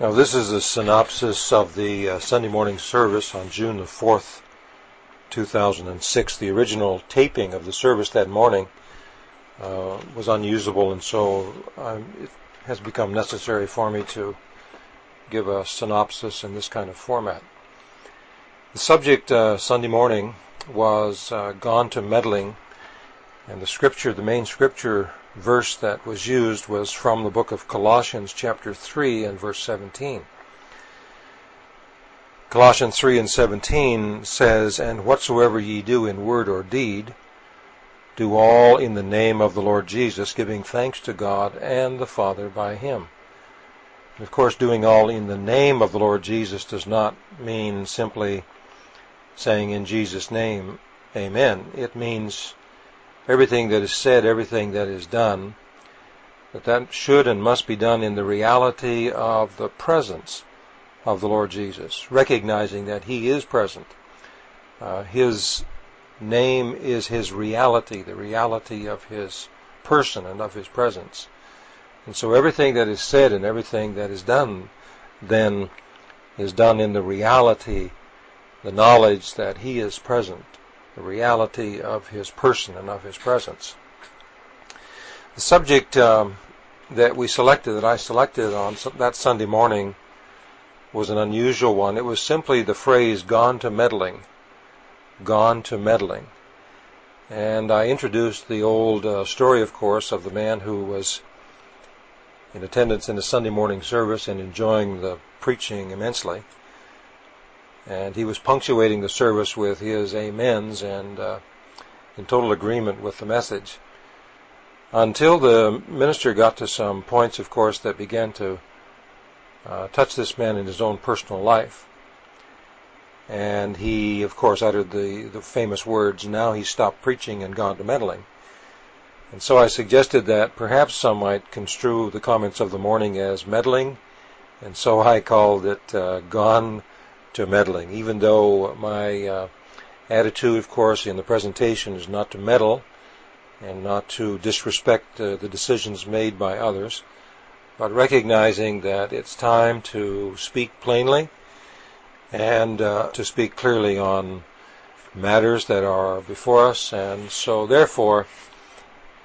Now, this is a synopsis of the uh, Sunday morning service on June the 4th, 2006. The original taping of the service that morning uh, was unusable, and so um, it has become necessary for me to give a synopsis in this kind of format. The subject uh, Sunday morning was uh, Gone to Meddling, and the scripture, the main scripture verse that was used was from the book of Colossians, chapter 3, and verse 17. Colossians 3 and 17 says, And whatsoever ye do in word or deed, do all in the name of the Lord Jesus, giving thanks to God and the Father by him. Of course, doing all in the name of the Lord Jesus does not mean simply saying in Jesus' name, Amen. It means everything that is said, everything that is done, that that should and must be done in the reality of the presence of the Lord Jesus, recognizing that He is present. Uh, his name is His reality, the reality of His person and of His presence. And so everything that is said and everything that is done then is done in the reality, the knowledge that He is present the reality of his person and of his presence. The subject um, that we selected, that I selected on that Sunday morning, was an unusual one. It was simply the phrase "gone to meddling," "gone to meddling," and I introduced the old uh, story, of course, of the man who was in attendance in the Sunday morning service and enjoying the preaching immensely and he was punctuating the service with his amens and uh, in total agreement with the message. Until the minister got to some points, of course, that began to uh, touch this man in his own personal life. And he, of course, uttered the, the famous words, now he stopped preaching and gone to meddling. And so I suggested that perhaps some might construe the comments of the morning as meddling, and so I called it uh, gone to meddling, even though my uh, attitude, of course, in the presentation is not to meddle and not to disrespect uh, the decisions made by others, but recognizing that it's time to speak plainly and uh, to speak clearly on matters that are before us, and so therefore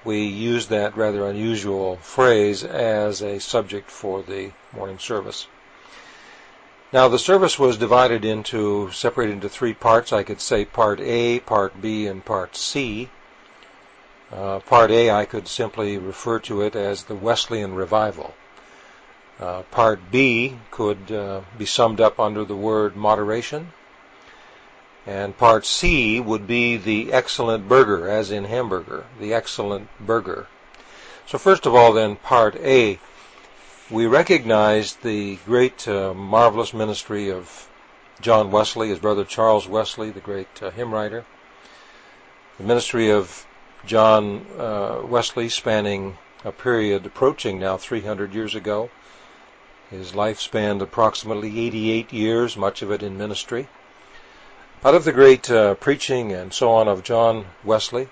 we use that rather unusual phrase as a subject for the morning service. Now the service was divided into, separated into three parts. I could say part A, part B, and part C. Uh, part A, I could simply refer to it as the Wesleyan Revival. Uh, part B could uh, be summed up under the word moderation. And part C would be the excellent burger, as in hamburger, the excellent burger. So first of all then, part A, we recognize the great, uh, marvelous ministry of John Wesley, his brother Charles Wesley, the great uh, hymn writer. The ministry of John uh, Wesley spanning a period approaching now 300 years ago. His life spanned approximately 88 years, much of it in ministry. Out of the great uh, preaching and so on of John Wesley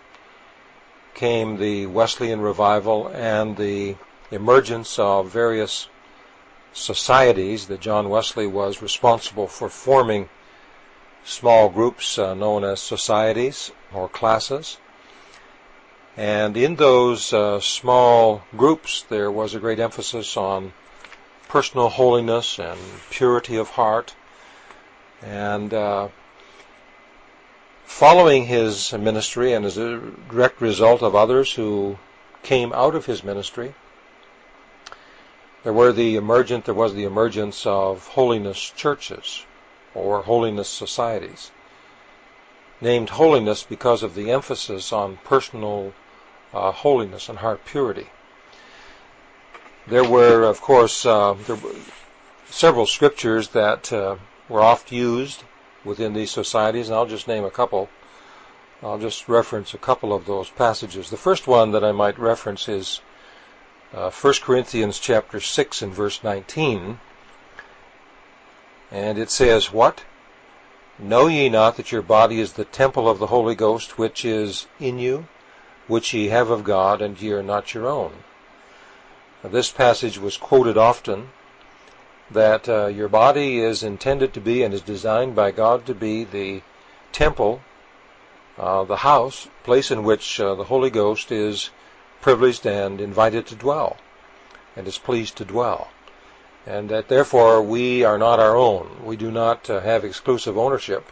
came the Wesleyan revival and the emergence of various societies that John Wesley was responsible for forming small groups uh, known as societies or classes. And in those uh, small groups, there was a great emphasis on personal holiness and purity of heart. And uh, following his ministry, and as a direct result of others who came out of his ministry, there were the emergent, there was the emergence of holiness churches or holiness societies, named holiness because of the emphasis on personal uh, holiness and heart purity. There were, of course, uh, were several scriptures that uh, were oft used within these societies, and I'll just name a couple. I'll just reference a couple of those passages. The first one that I might reference is uh, 1 Corinthians chapter 6 and verse 19. And it says, What? Know ye not that your body is the temple of the Holy Ghost which is in you, which ye have of God, and ye are not your own? Now, this passage was quoted often, that uh, your body is intended to be and is designed by God to be the temple, uh, the house, place in which uh, the Holy Ghost is privileged and invited to dwell and is pleased to dwell. And that therefore we are not our own. We do not uh, have exclusive ownership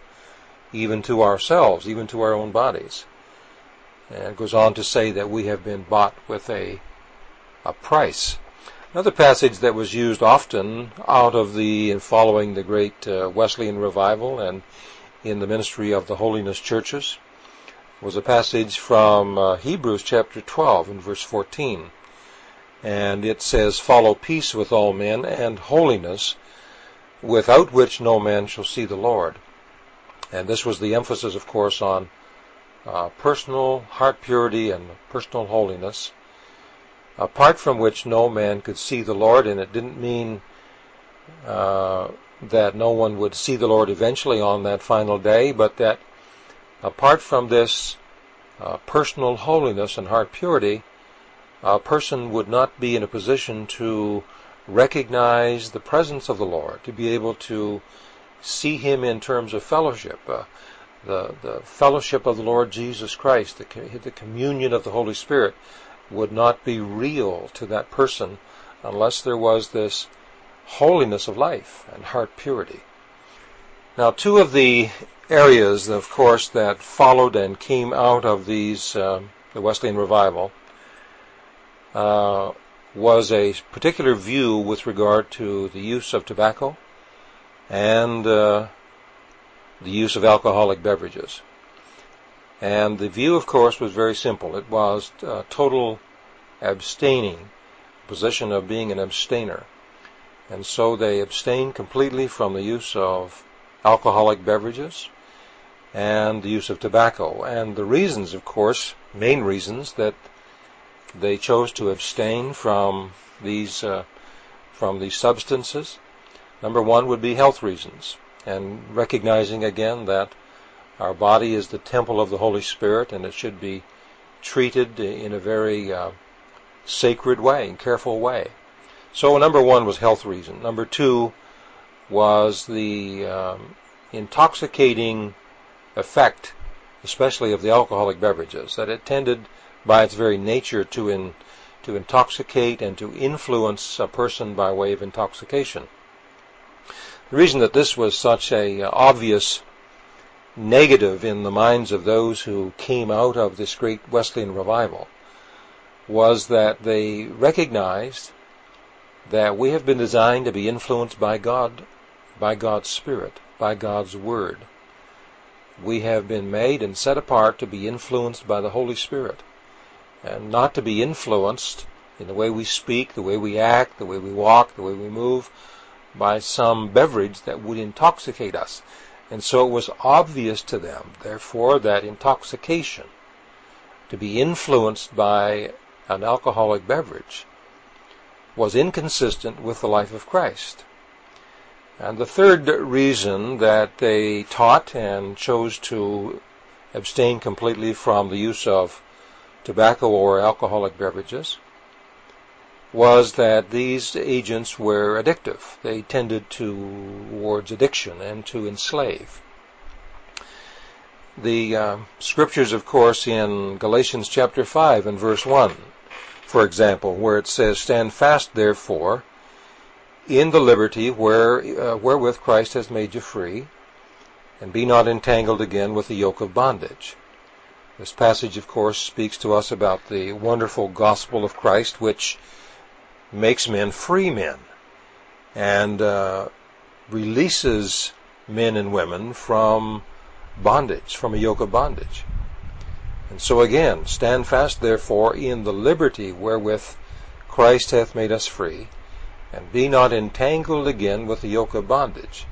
even to ourselves, even to our own bodies. And goes on to say that we have been bought with a, a price. Another passage that was used often out of the following the great uh, Wesleyan revival and in the ministry of the holiness churches was a passage from uh, Hebrews chapter 12 and verse 14. And it says, Follow peace with all men and holiness, without which no man shall see the Lord. And this was the emphasis, of course, on uh, personal heart purity and personal holiness, apart from which no man could see the Lord. And it didn't mean uh, that no one would see the Lord eventually on that final day, but that apart from this uh, personal holiness and heart purity, a person would not be in a position to recognize the presence of the Lord, to be able to see Him in terms of fellowship, uh, the, the fellowship of the Lord Jesus Christ, the, the communion of the Holy Spirit would not be real to that person unless there was this holiness of life and heart purity. Now, two of the areas, of course, that followed and came out of these uh, the Wesleyan revival uh, was a particular view with regard to the use of tobacco and uh, the use of alcoholic beverages. And the view, of course, was very simple. It was uh, total abstaining, position of being an abstainer. And so they abstained completely from the use of alcoholic beverages and the use of tobacco. And the reasons, of course, main reasons that they chose to abstain from these uh, from these substances. Number one would be health reasons, and recognizing again that our body is the temple of the Holy Spirit, and it should be treated in a very uh, sacred way, careful way. So number one was health reason. Number two was the um, intoxicating effect, especially of the alcoholic beverages, that it tended by its very nature to in, to intoxicate and to influence a person by way of intoxication. The reason that this was such a uh, obvious negative in the minds of those who came out of this great Wesleyan revival was that they recognized that we have been designed to be influenced by God, by God's Spirit, by God's Word. We have been made and set apart to be influenced by the Holy Spirit and not to be influenced in the way we speak, the way we act, the way we walk, the way we move by some beverage that would intoxicate us. And so it was obvious to them, therefore, that intoxication, to be influenced by an alcoholic beverage, was inconsistent with the life of Christ. And the third reason that they taught and chose to abstain completely from the use of tobacco or alcoholic beverages was that these agents were addictive. They tended towards addiction and to enslave. The uh, scriptures, of course, in Galatians chapter 5 and verse 1, for example, where it says, Stand fast, therefore, in the liberty where, uh, wherewith Christ has made you free, and be not entangled again with the yoke of bondage. This passage, of course, speaks to us about the wonderful gospel of Christ, which makes men free men and uh, releases men and women from bondage, from a yoke of bondage. And so again, stand fast therefore in the liberty wherewith Christ hath made us free, and be not entangled again with the yoke of bondage.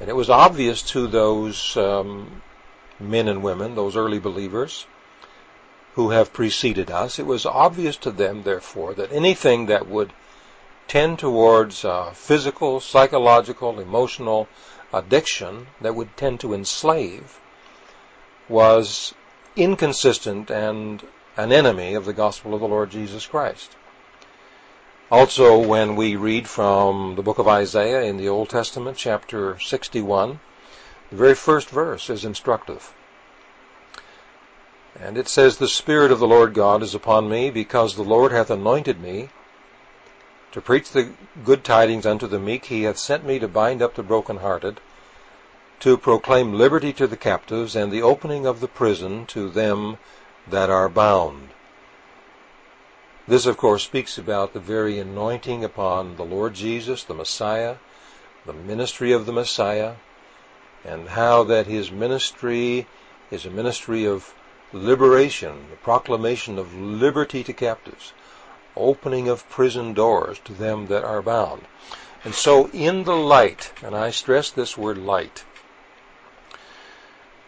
And it was obvious to those um, men and women, those early believers, who have preceded us, it was obvious to them, therefore, that anything that would tend towards uh, physical, psychological, emotional addiction, that would tend to enslave, was inconsistent and an enemy of the gospel of the Lord Jesus Christ. Also, when we read from the book of Isaiah in the Old Testament, chapter 61, the very first verse is instructive. And it says, The Spirit of the Lord God is upon me, because the Lord hath anointed me to preach the good tidings unto the meek. He hath sent me to bind up the brokenhearted, to proclaim liberty to the captives, and the opening of the prison to them that are bound. This, of course, speaks about the very anointing upon the Lord Jesus, the Messiah, the ministry of the Messiah, and how that his ministry is a ministry of liberation, the proclamation of liberty to captives, opening of prison doors to them that are bound. And so in the light, and I stress this word light,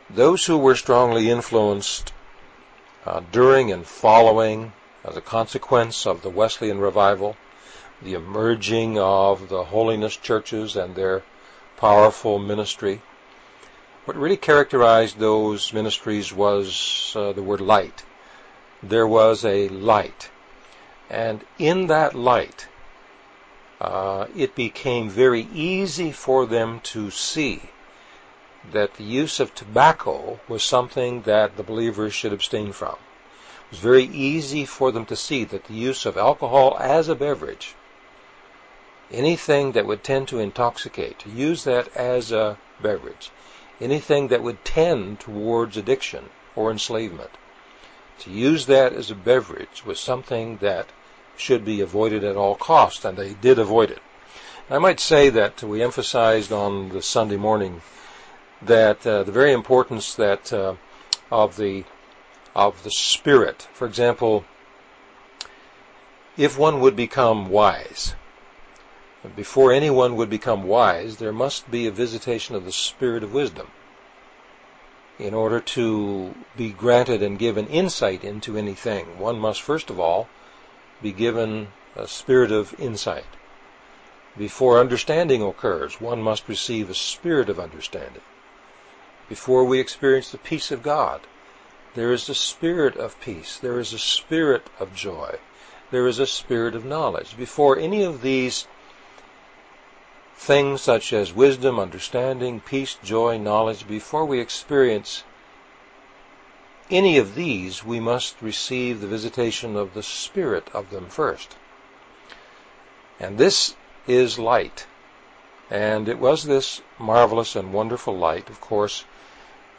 those who were strongly influenced uh, during and following as a consequence of the Wesleyan revival, the emerging of the holiness churches and their powerful ministry, what really characterized those ministries was uh, the word light. There was a light. And in that light, uh, it became very easy for them to see that the use of tobacco was something that the believers should abstain from. Was very easy for them to see that the use of alcohol as a beverage, anything that would tend to intoxicate, to use that as a beverage, anything that would tend towards addiction or enslavement. To use that as a beverage was something that should be avoided at all costs, and they did avoid it. I might say that we emphasized on the Sunday morning that uh, the very importance that uh, of the of the spirit. For example, if one would become wise, before anyone would become wise, there must be a visitation of the Spirit of wisdom in order to be granted and given insight into anything. One must first of all be given a spirit of insight. Before understanding occurs, one must receive a spirit of understanding. Before we experience the peace of God, there is a spirit of peace. There is a spirit of joy. There is a spirit of knowledge. Before any of these things such as wisdom, understanding, peace, joy, knowledge, before we experience any of these, we must receive the visitation of the Spirit of them first. And this is light. And it was this marvelous and wonderful light, of course,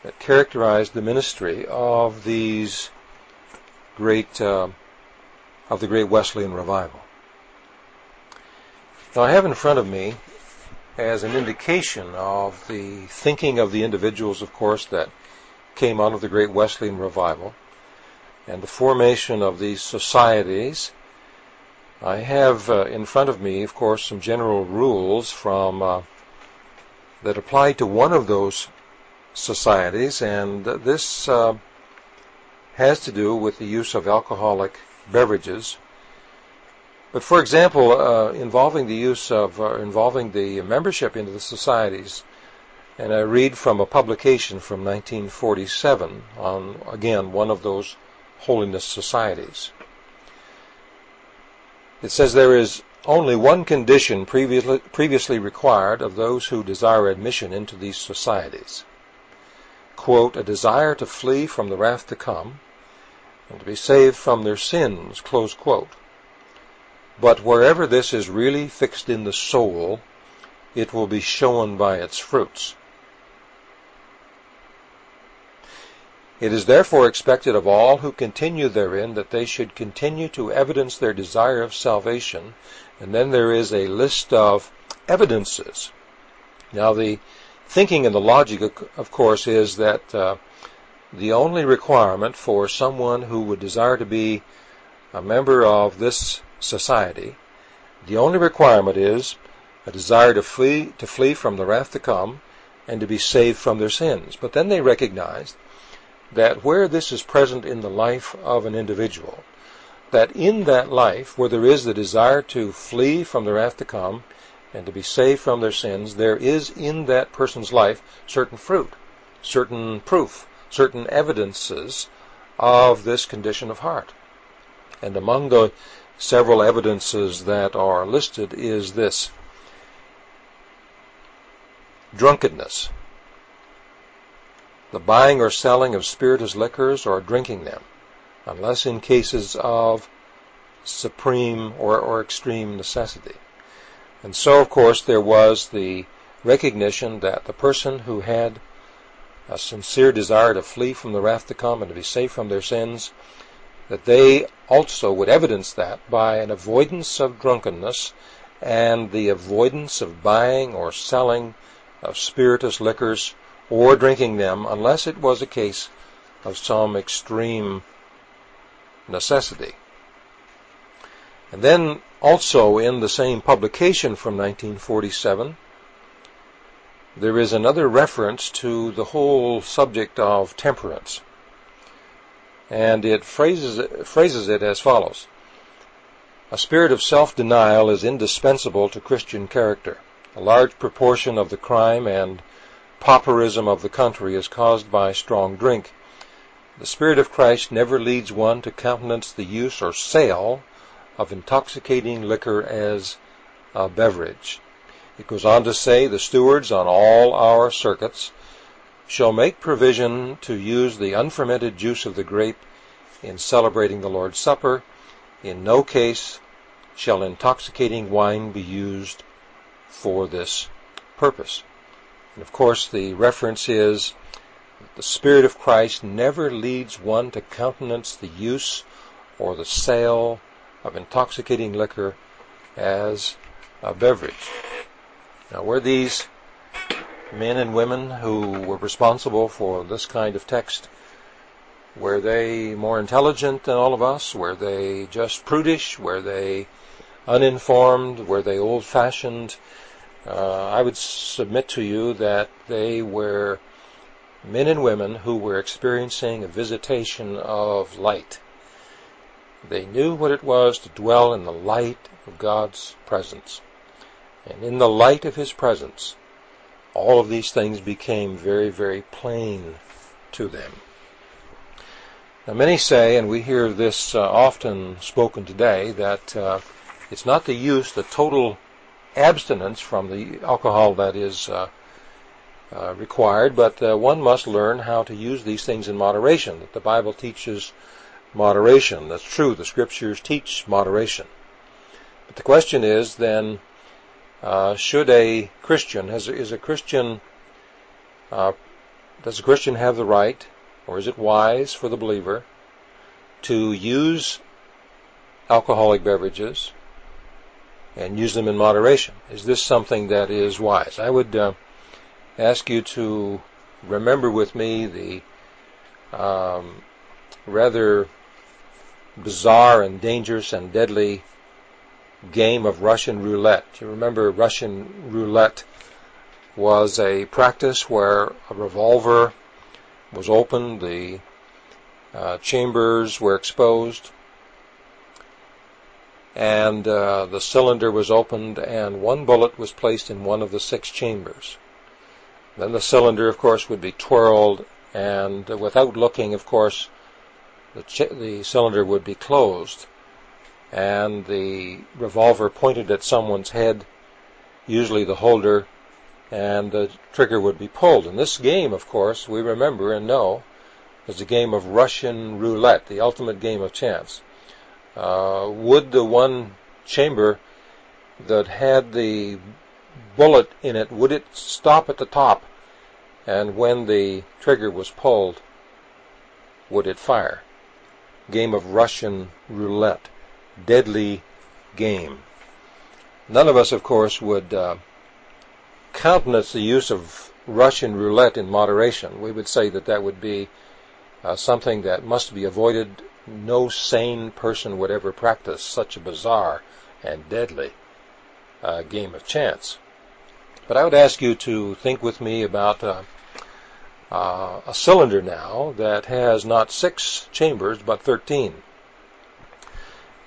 that characterized the ministry of these great, uh, of the great Wesleyan revival. Now I have in front of me as an indication of the thinking of the individuals, of course, that came out of the great Wesleyan revival and the formation of these societies. I have uh, in front of me, of course, some general rules from uh, that apply to one of those societies, and this uh, has to do with the use of alcoholic beverages but for example, uh, involving the use of, uh, involving the membership into the societies, and I read from a publication from 1947 on, again, one of those holiness societies. It says there is only one condition previously, previously required of those who desire admission into these societies. Quote, a desire to flee from the wrath to come and to be saved from their sins, close quote. But wherever this is really fixed in the soul, it will be shown by its fruits. It is therefore expected of all who continue therein that they should continue to evidence their desire of salvation, and then there is a list of evidences. Now the thinking and the logic, of course, is that uh, the only requirement for someone who would desire to be a member of this society, the only requirement is a desire to flee, to flee from the wrath to come and to be saved from their sins. But then they recognized that where this is present in the life of an individual, that in that life where there is the desire to flee from the wrath to come and to be saved from their sins, there is in that person's life certain fruit, certain proof, certain evidences of this condition of heart. And among the several evidences that are listed is this drunkenness, the buying or selling of spirituous liquors or drinking them, unless in cases of supreme or, or extreme necessity. And so, of course, there was the recognition that the person who had a sincere desire to flee from the wrath to come and to be safe from their sins, that they also would evidence that by an avoidance of drunkenness and the avoidance of buying or selling of spirituous liquors or drinking them unless it was a case of some extreme necessity. And then also in the same publication from 1947, there is another reference to the whole subject of temperance. And it phrases it, phrases it as follows. A spirit of self-denial is indispensable to Christian character. A large proportion of the crime and pauperism of the country is caused by strong drink. The Spirit of Christ never leads one to countenance the use or sale of intoxicating liquor as a beverage. It goes on to say, the stewards on all our circuits shall make provision to use the unfermented juice of the grape in celebrating the Lord's Supper. In no case shall intoxicating wine be used for this purpose. And of course, the reference is that the Spirit of Christ never leads one to countenance the use or the sale of intoxicating liquor as a beverage. Now, were these men and women who were responsible for this kind of text, were they more intelligent than all of us? Were they just prudish? Were they uninformed? Were they old-fashioned? Uh, I would submit to you that they were men and women who were experiencing a visitation of light. They knew what it was to dwell in the light of God's presence. And in the light of his presence, all of these things became very, very plain to them. Now, many say, and we hear this uh, often spoken today, that uh, it's not the use, the total abstinence from the alcohol that is uh, uh required, but uh, one must learn how to use these things in moderation. That the Bible teaches moderation. That's true. The Scriptures teach moderation. But the question is then, uh, should a Christian, has, is a Christian, uh, does a Christian have the right, or is it wise for the believer, to use alcoholic beverages and use them in moderation? Is this something that is wise? I would uh, ask you to remember with me the um, rather bizarre and dangerous and deadly game of Russian roulette. You remember Russian roulette was a practice where a revolver was opened, the uh, chambers were exposed, and uh, the cylinder was opened, and one bullet was placed in one of the six chambers. Then the cylinder, of course, would be twirled, and without looking, of course, the, ch- the cylinder would be closed and the revolver pointed at someone's head, usually the holder, and the trigger would be pulled. And this game, of course, we remember and know, is a game of Russian roulette, the ultimate game of chance. Uh, would the one chamber that had the bullet in it, would it stop at the top? And when the trigger was pulled, would it fire? Game of Russian roulette deadly game. None of us, of course, would uh, countenance the use of Russian roulette in moderation. We would say that that would be uh, something that must be avoided. No sane person would ever practice such a bizarre and deadly uh, game of chance. But I would ask you to think with me about uh, a cylinder now that has not six chambers but 13.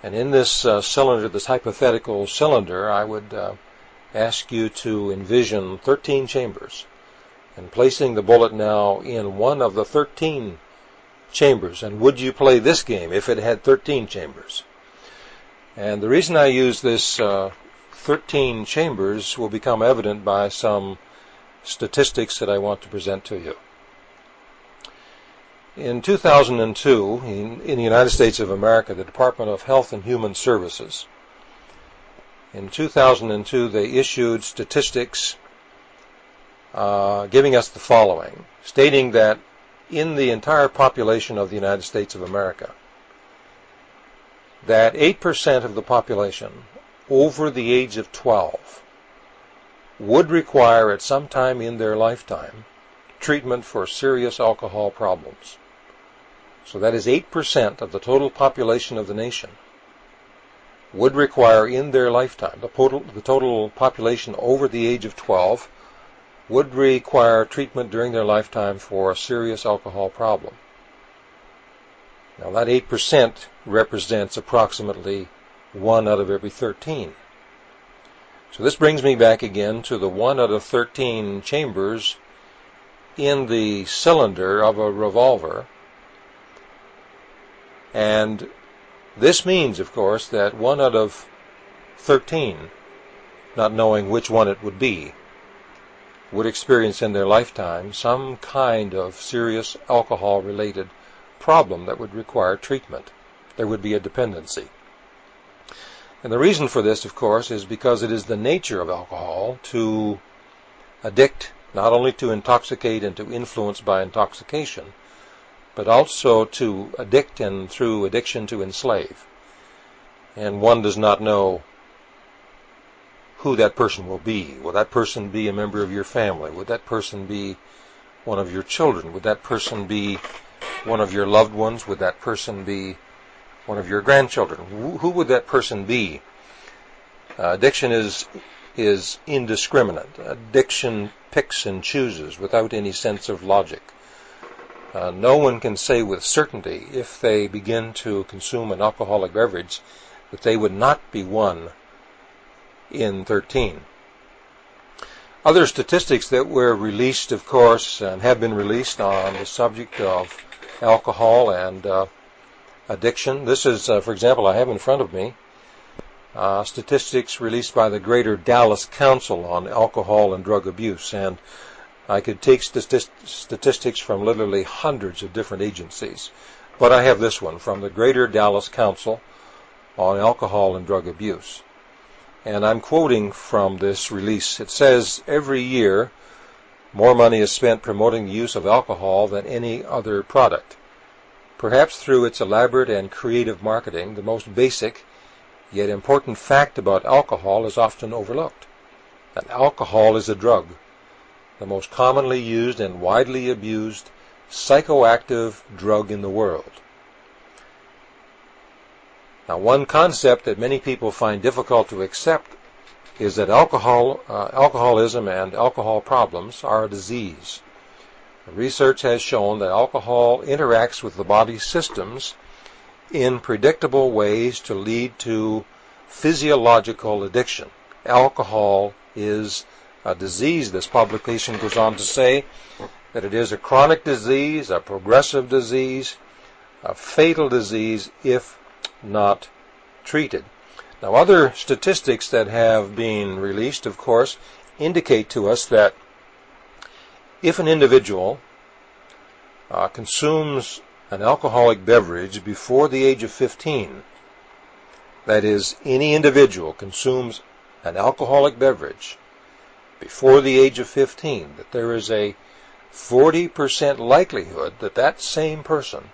And in this uh, cylinder, this hypothetical cylinder, I would uh, ask you to envision 13 chambers and placing the bullet now in one of the 13 chambers. And would you play this game if it had 13 chambers? And the reason I use this uh, 13 chambers will become evident by some statistics that I want to present to you. In 2002, in, in, the United States of America, the Department of Health and Human Services, in 2002, they issued statistics uh, giving us the following, stating that in the entire population of the United States of America, that 8% of the population over the age of 12 would require at some time in their lifetime treatment for serious alcohol problems. So that is 8% of the total population of the nation would require in their lifetime, the total, the total population over the age of 12 would require treatment during their lifetime for a serious alcohol problem. Now that 8% represents approximately 1 out of every 13. So this brings me back again to the 1 out of 13 chambers in the cylinder of a revolver. And this means, of course, that 1 out of 13, not knowing which one it would be, would experience in their lifetime some kind of serious alcohol related problem that would require treatment. There would be a dependency. And the reason for this, of course, is because it is the nature of alcohol to addict, not only to intoxicate and to influence by intoxication, but also to addict and through addiction to enslave. And one does not know who that person will be. Will that person be a member of your family? Would that person be one of your children? Would that person be one of your loved ones? Would that person be one of your grandchildren? Who would that person be? Uh, addiction is is indiscriminate. Addiction picks and chooses without any sense of logic. Uh, no one can say with certainty if they begin to consume an alcoholic beverage that they would not be one in 13. Other statistics that were released, of course, and have been released on the subject of alcohol and uh, addiction. This is, uh, for example, I have in front of me uh, statistics released by the Greater Dallas Council on Alcohol and Drug Abuse, and I could take statistics from literally hundreds of different agencies, but I have this one from the Greater Dallas Council on Alcohol and Drug Abuse and I'm quoting from this release. It says every year more money is spent promoting the use of alcohol than any other product. Perhaps through its elaborate and creative marketing, the most basic yet important fact about alcohol is often overlooked. That alcohol is a drug, the most commonly used and widely abused psychoactive drug in the world. Now, one concept that many people find difficult to accept is that alcohol, uh, alcoholism and alcohol problems are a disease. Research has shown that alcohol interacts with the body's systems in predictable ways to lead to physiological addiction. Alcohol is a disease. This publication goes on to say that it is a chronic disease, a progressive disease, a fatal disease if not treated. Now, other statistics that have been released, of course, indicate to us that if an individual uh, consumes an alcoholic beverage before the age of 15, that is, any individual consumes an alcoholic beverage before the age of 15, that there is a 40% likelihood that that same person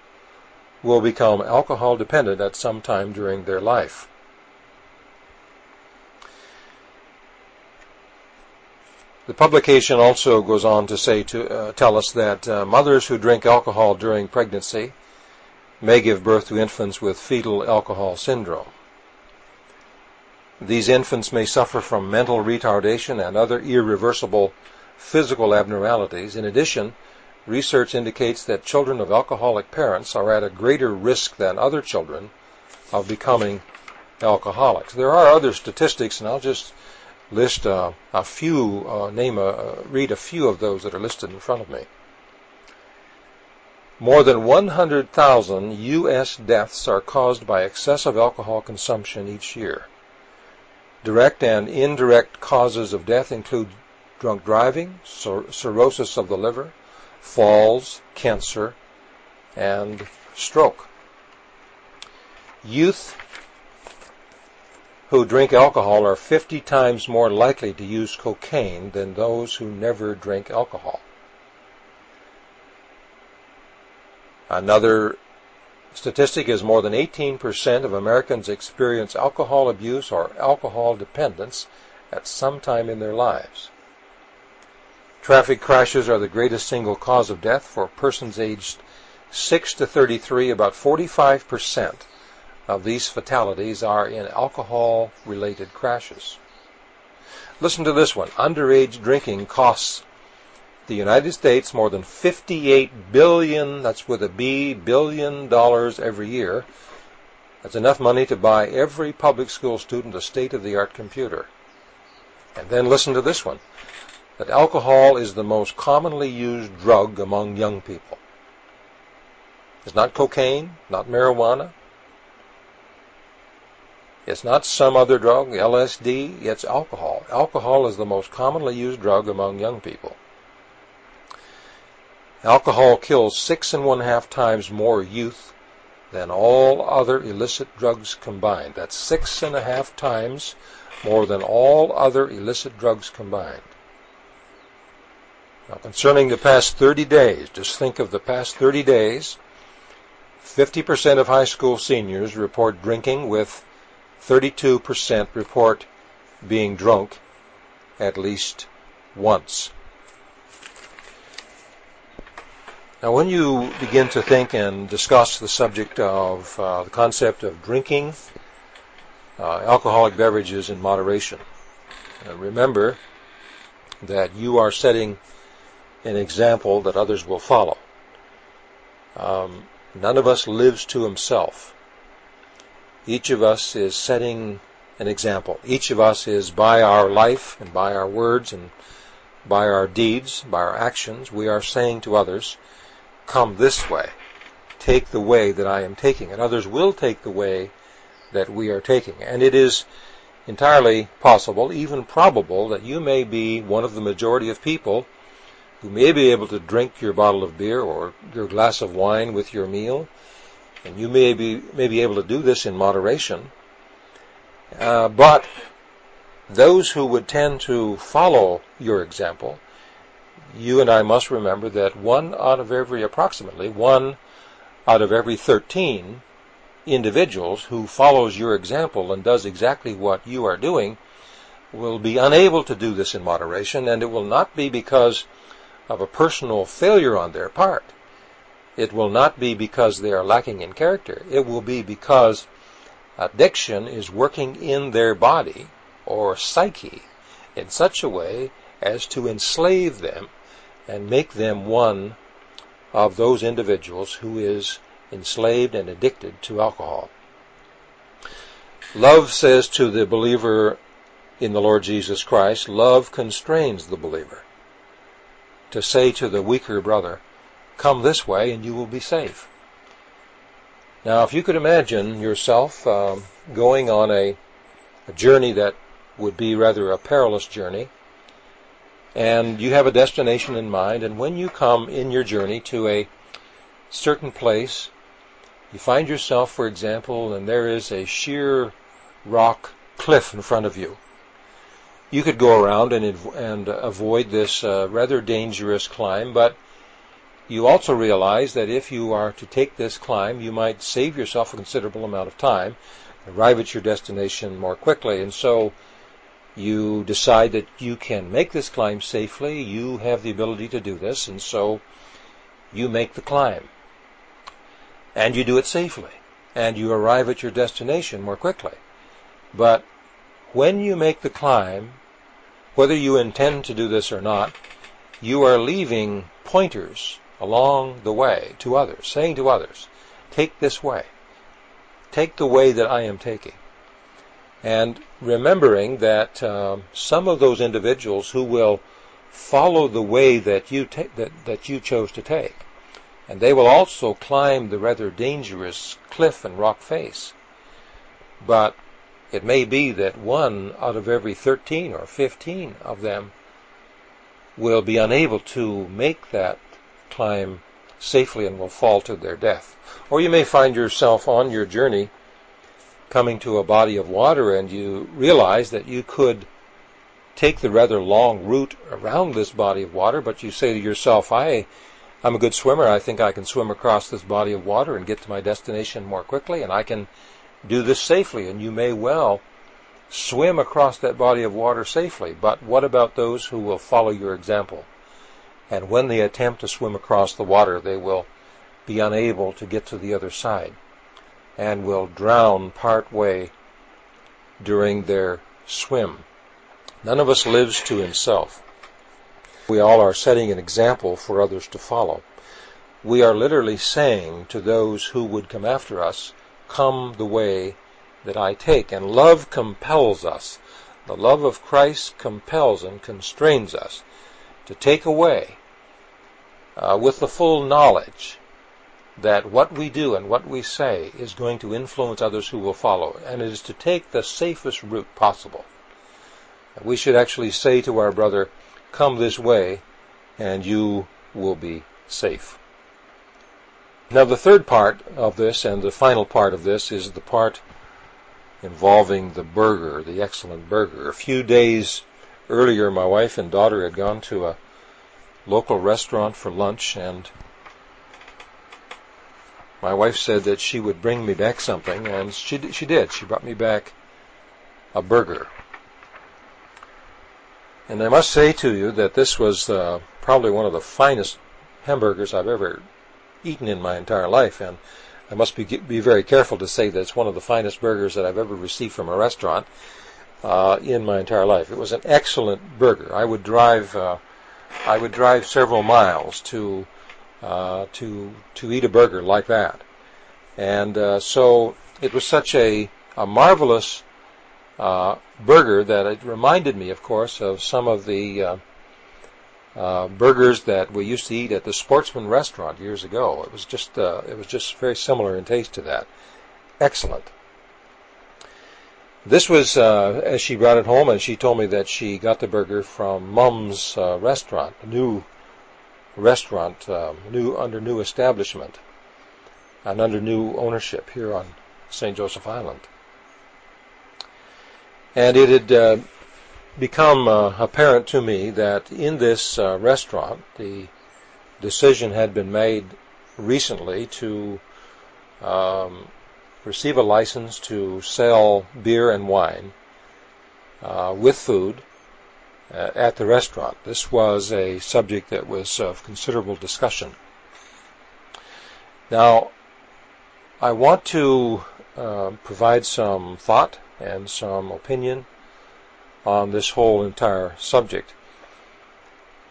will become alcohol dependent at some time during their life. The publication also goes on to say to uh, tell us that uh, mothers who drink alcohol during pregnancy may give birth to infants with fetal alcohol syndrome. These infants may suffer from mental retardation and other irreversible physical abnormalities. In addition, research indicates that children of alcoholic parents are at a greater risk than other children of becoming alcoholics. There are other statistics, and I'll just list uh, a few, uh, name a, uh, read a few of those that are listed in front of me. More than 100,000 U.S. deaths are caused by excessive alcohol consumption each year. Direct and indirect causes of death include drunk driving, cirrhosis of the liver, falls, cancer, and stroke. Youth who drink alcohol are 50 times more likely to use cocaine than those who never drink alcohol. Another statistic is more than 18% of Americans experience alcohol abuse or alcohol dependence at some time in their lives. Traffic crashes are the greatest single cause of death for persons aged 6 to 33. About 45% of these fatalities are in alcohol related crashes. Listen to this one. Underage drinking costs the United States more than 58 billion, that's with a B, billion dollars every year. That's enough money to buy every public school student a state of the art computer. And then listen to this one that alcohol is the most commonly used drug among young people. It's not cocaine, not marijuana, it's not some other drug, LSD, it's alcohol. Alcohol is the most commonly used drug among young people. Alcohol kills six and one half times more youth than all other illicit drugs combined. That's six and a half times more than all other illicit drugs combined. Now, concerning the past 30 days, just think of the past 30 days. 50% of high school seniors report drinking with 32% report being drunk at least once. Now, when you begin to think and discuss the subject of uh, the concept of drinking uh, alcoholic beverages in moderation, uh, remember that you are setting an example that others will follow. Um, none of us lives to himself. Each of us is setting an example. Each of us is by our life and by our words and by our deeds, by our actions, we are saying to others, come this way. Take the way that I am taking. And others will take the way that we are taking. And it is entirely possible, even probable, that you may be one of the majority of people who may be able to drink your bottle of beer or your glass of wine with your meal and you may be, may be able to do this in moderation. Uh, but those who would tend to follow your example, you and I must remember that one out of every, approximately, one out of every 13 individuals who follows your example and does exactly what you are doing will be unable to do this in moderation, and it will not be because of a personal failure on their part. It will not be because they are lacking in character. It will be because addiction is working in their body or psyche in such a way as to enslave them and make them one of those individuals who is enslaved and addicted to alcohol. Love says to the believer in the Lord Jesus Christ, love constrains the believer to say to the weaker brother, come this way and you will be safe. Now, if you could imagine yourself um, going on a, a journey that would be rather a perilous journey, and you have a destination in mind, and when you come in your journey to a certain place, you find yourself, for example, and there is a sheer rock cliff in front of you. You could go around and, and avoid this uh, rather dangerous climb, but you also realize that if you are to take this climb, you might save yourself a considerable amount of time, arrive at your destination more quickly, and so you decide that you can make this climb safely, you have the ability to do this, and so you make the climb. And you do it safely, and you arrive at your destination more quickly. But when you make the climb, whether you intend to do this or not, you are leaving pointers along the way to others, saying to others, take this way. Take the way that I am taking. And remembering that um, some of those individuals who will follow the way that you ta- that, that you chose to take And they will also climb the rather dangerous cliff and rock face. But it may be that one out of every 13 or 15 of them will be unable to make that climb safely and will fall to their death. Or you may find yourself on your journey coming to a body of water and you realize that you could take the rather long route around this body of water, but you say to yourself, I, I'm a good swimmer. I think I can swim across this body of water and get to my destination more quickly, and I can do this safely. And you may well swim across that body of water safely. But what about those who will follow your example? And when they attempt to swim across the water, they will be unable to get to the other side and will drown part way during their swim. None of us lives to himself. We all are setting an example for others to follow. We are literally saying to those who would come after us, come the way that I take. And love compels us. The love of Christ compels and constrains us to take away uh, with the full knowledge that what we do and what we say is going to influence others who will follow, and it is to take the safest route possible. We should actually say to our brother, Come this way, and you will be safe. Now, the third part of this, and the final part of this, is the part involving the burger, the excellent burger. A few days earlier, my wife and daughter had gone to a local restaurant for lunch, and my wife said that she would bring me back something, and she she did. She brought me back a burger. And I must say to you that this was uh, probably one of the finest hamburgers I've ever eaten in my entire life. And I must be, be very careful to say that it's one of the finest burgers that I've ever received from a restaurant uh, in my entire life. It was an excellent burger. I would drive, uh, I would drive several miles to uh, to to eat a burger like that, and uh, so it was such a, a marvelous uh, burger that it reminded me, of course, of some of the uh, uh, burgers that we used to eat at the Sportsman restaurant years ago. It was just it was just very similar in taste to that. Excellent. This was as she brought it home, and she told me that she got the burger from Mum's restaurant, a new restaurant, um, new under new establishment, and under new ownership here on St. Joseph Island. And it had uh, become uh, apparent to me that in this uh, restaurant, the decision had been made recently to um, receive a license to sell beer and wine uh, with food uh, at the restaurant. This was a subject that was of considerable discussion. Now, I want to uh, provide some thought and some opinion on this whole entire subject.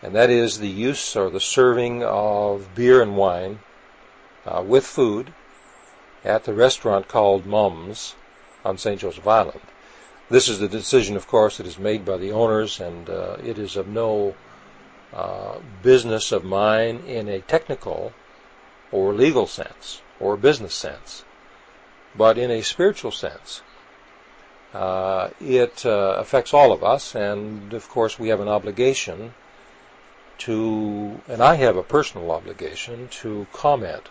And that is the use or the serving of beer and wine uh, with food at the restaurant called Mum's on St. Joseph Island. This is the decision, of course, that is made by the owners, and uh, it is of no uh, business of mine in a technical or legal sense or business sense, but in a spiritual sense. Uh, it uh, affects all of us, and of course, we have an obligation to, and I have a personal obligation to comment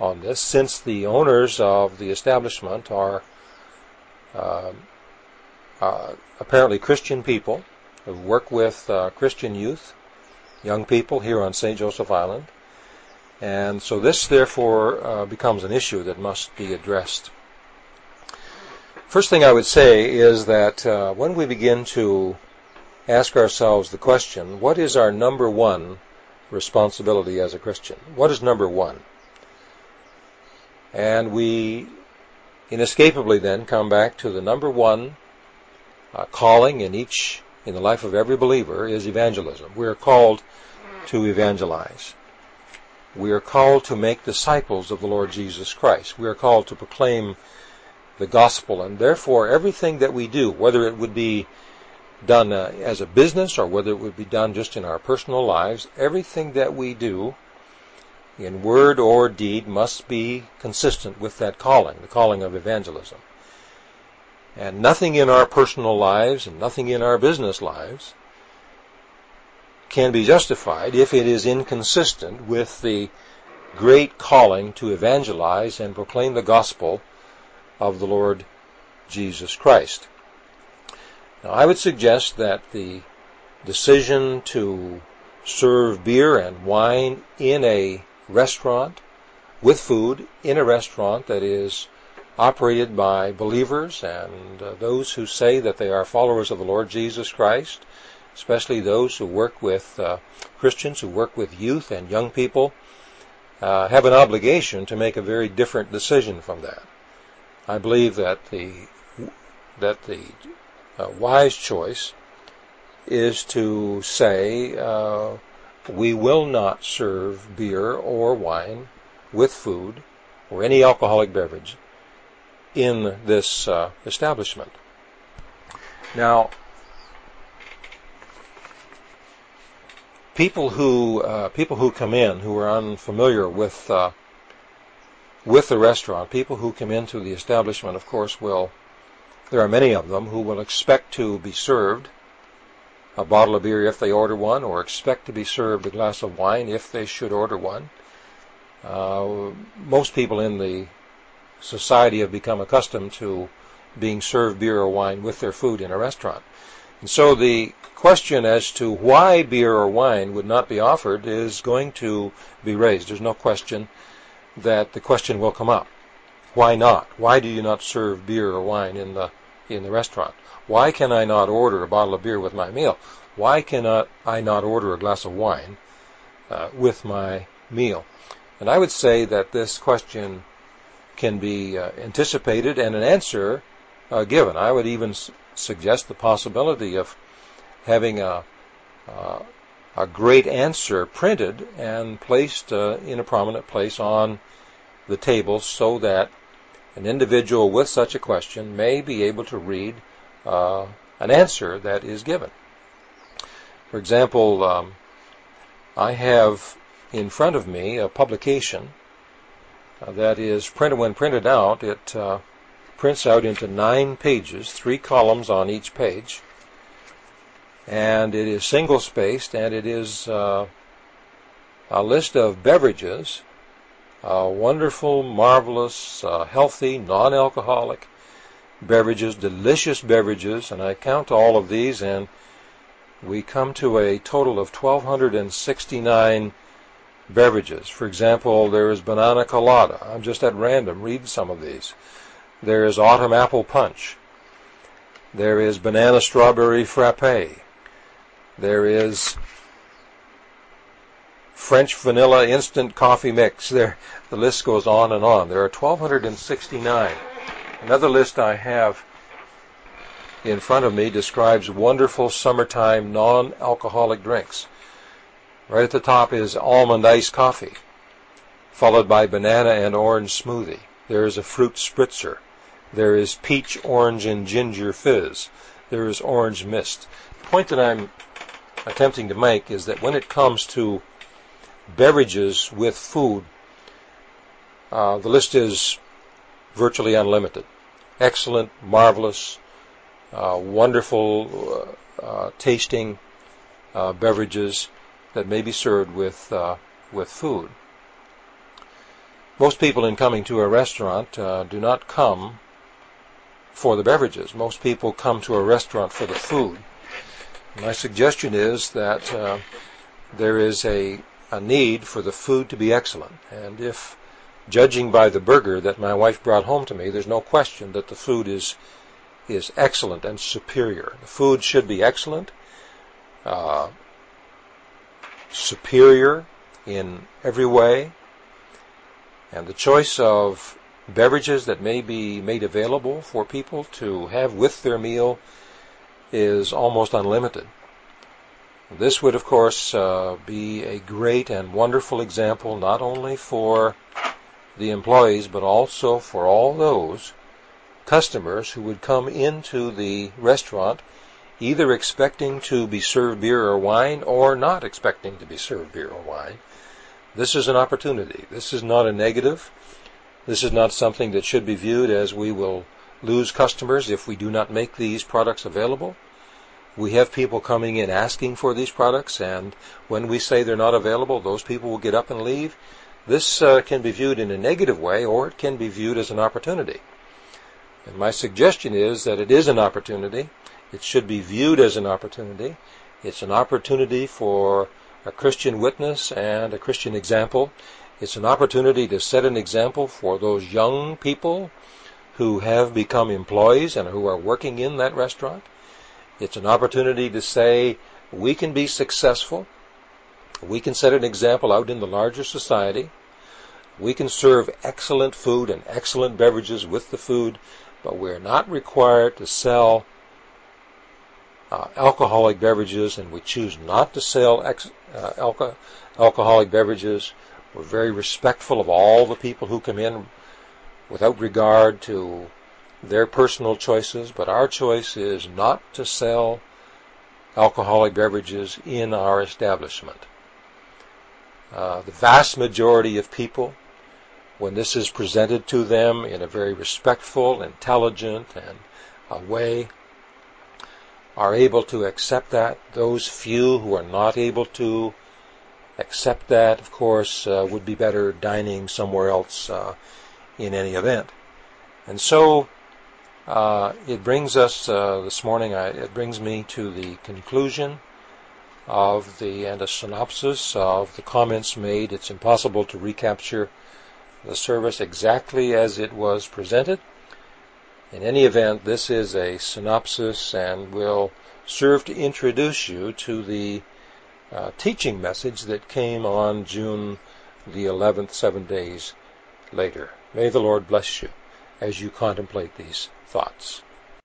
on this, since the owners of the establishment are uh, uh apparently Christian people who work with uh, Christian youth, young people here on St. Joseph Island, and so this therefore uh, becomes an issue that must be addressed. First thing I would say is that uh, when we begin to ask ourselves the question, what is our number one responsibility as a Christian? What is number one? And we inescapably then come back to the number one uh, calling in each, in the life of every believer is evangelism. We are called to evangelize. We are called to make disciples of the Lord Jesus Christ. We are called to proclaim the gospel. And therefore, everything that we do, whether it would be done uh, as a business or whether it would be done just in our personal lives, everything that we do in word or deed must be consistent with that calling, the calling of evangelism. And nothing in our personal lives and nothing in our business lives can be justified if it is inconsistent with the great calling to evangelize and proclaim the gospel of the Lord Jesus Christ. Now, I would suggest that the decision to serve beer and wine in a restaurant with food in a restaurant that is operated by believers and uh, those who say that they are followers of the Lord Jesus Christ, especially those who work with uh, Christians, who work with youth and young people, uh, have an obligation to make a very different decision from that. I believe that the that the uh, wise choice is to say uh, we will not serve beer or wine with food or any alcoholic beverage in this uh, establishment. Now, people who uh, people who come in who are unfamiliar with uh, with the restaurant, people who come into the establishment, of course, will there are many of them who will expect to be served a bottle of beer if they order one, or expect to be served a glass of wine if they should order one. Uh, most people in the society have become accustomed to being served beer or wine with their food in a restaurant. And so the question as to why beer or wine would not be offered is going to be raised. There's no question that the question will come up. Why not? Why do you not serve beer or wine in the in the restaurant? Why can I not order a bottle of beer with my meal? Why cannot I not order a glass of wine uh, with my meal? And I would say that this question can be uh, anticipated and an answer uh, given. I would even s- suggest the possibility of having a uh, a great answer printed and placed uh, in a prominent place on the table so that an individual with such a question may be able to read uh, an answer that is given. For example, um, I have in front of me a publication that is printed. When printed out, it uh, prints out into nine pages, three columns on each page, and it is single spaced, and it is uh, a list of beverages uh, wonderful, marvelous, uh, healthy, non-alcoholic beverages, delicious beverages, and I count all of these, and we come to a total of 1,269 beverages. For example, there is banana colada. I'm just at random reading some of these. There is autumn apple punch. There is banana strawberry frappe. There is French vanilla instant coffee mix. There, the list goes on and on. There are 1,269. Another list I have in front of me describes wonderful summertime non-alcoholic drinks. Right at the top is almond iced coffee, followed by banana and orange smoothie. There is a fruit spritzer. There is peach, orange, and ginger fizz. There is orange mist. The point that I'm attempting to make is that when it comes to beverages with food, uh, the list is virtually unlimited. Excellent, marvelous, uh, wonderful uh, uh tasting uh, beverages that may be served with uh, with food. Most people in coming to a restaurant do not come for the beverages. Most people come to a restaurant for the food. My suggestion is that there is a a need for the food to be excellent. And if, judging by the burger that my wife brought home to me, there's no question that the food is is excellent and superior. The food should be excellent, uh, superior in every way, and the choice of beverages that may be made available for people to have with their meal is almost unlimited. This would, of course, uh, be a great and wonderful example not only for the employees but also for all those customers who would come into the restaurant either expecting to be served beer or wine or not expecting to be served beer or wine. This is an opportunity. This is not a negative. This is not something that should be viewed as we will lose customers if we do not make these products available. We have people coming in asking for these products, and when we say they're not available, those people will get up and leave. This uh, can be viewed in a negative way, or it can be viewed as an opportunity. And my suggestion is that it is an opportunity. It should be viewed as an opportunity. It's an opportunity for a Christian witness and a Christian example. It's an opportunity to set an example for those young people who have become employees and who are working in that restaurant. It's an opportunity to say we can be successful. We can set an example out in the larger society. We can serve excellent food and excellent beverages with the food, but we're not required to sell uh, alcoholic beverages, and we choose not to sell ex- uh, alco- alcoholic beverages. We're very respectful of all the people who come in without regard to their personal choices, but our choice is not to sell alcoholic beverages in our establishment. Uh, the vast majority of people, when this is presented to them in a very respectful, intelligent, and a way, are able to accept that. Those few who are not able to accept that, of course, uh, would be better dining somewhere else uh, in any event. And so uh, it brings us uh, this morning. I, it brings me to the conclusion of the and a synopsis of the comments made. It's impossible to recapture the service exactly as it was presented. In any event, this is a synopsis and will serve to introduce you to the uh, teaching message that came on June the 11th, seven days later. May the Lord bless you as you contemplate these thoughts.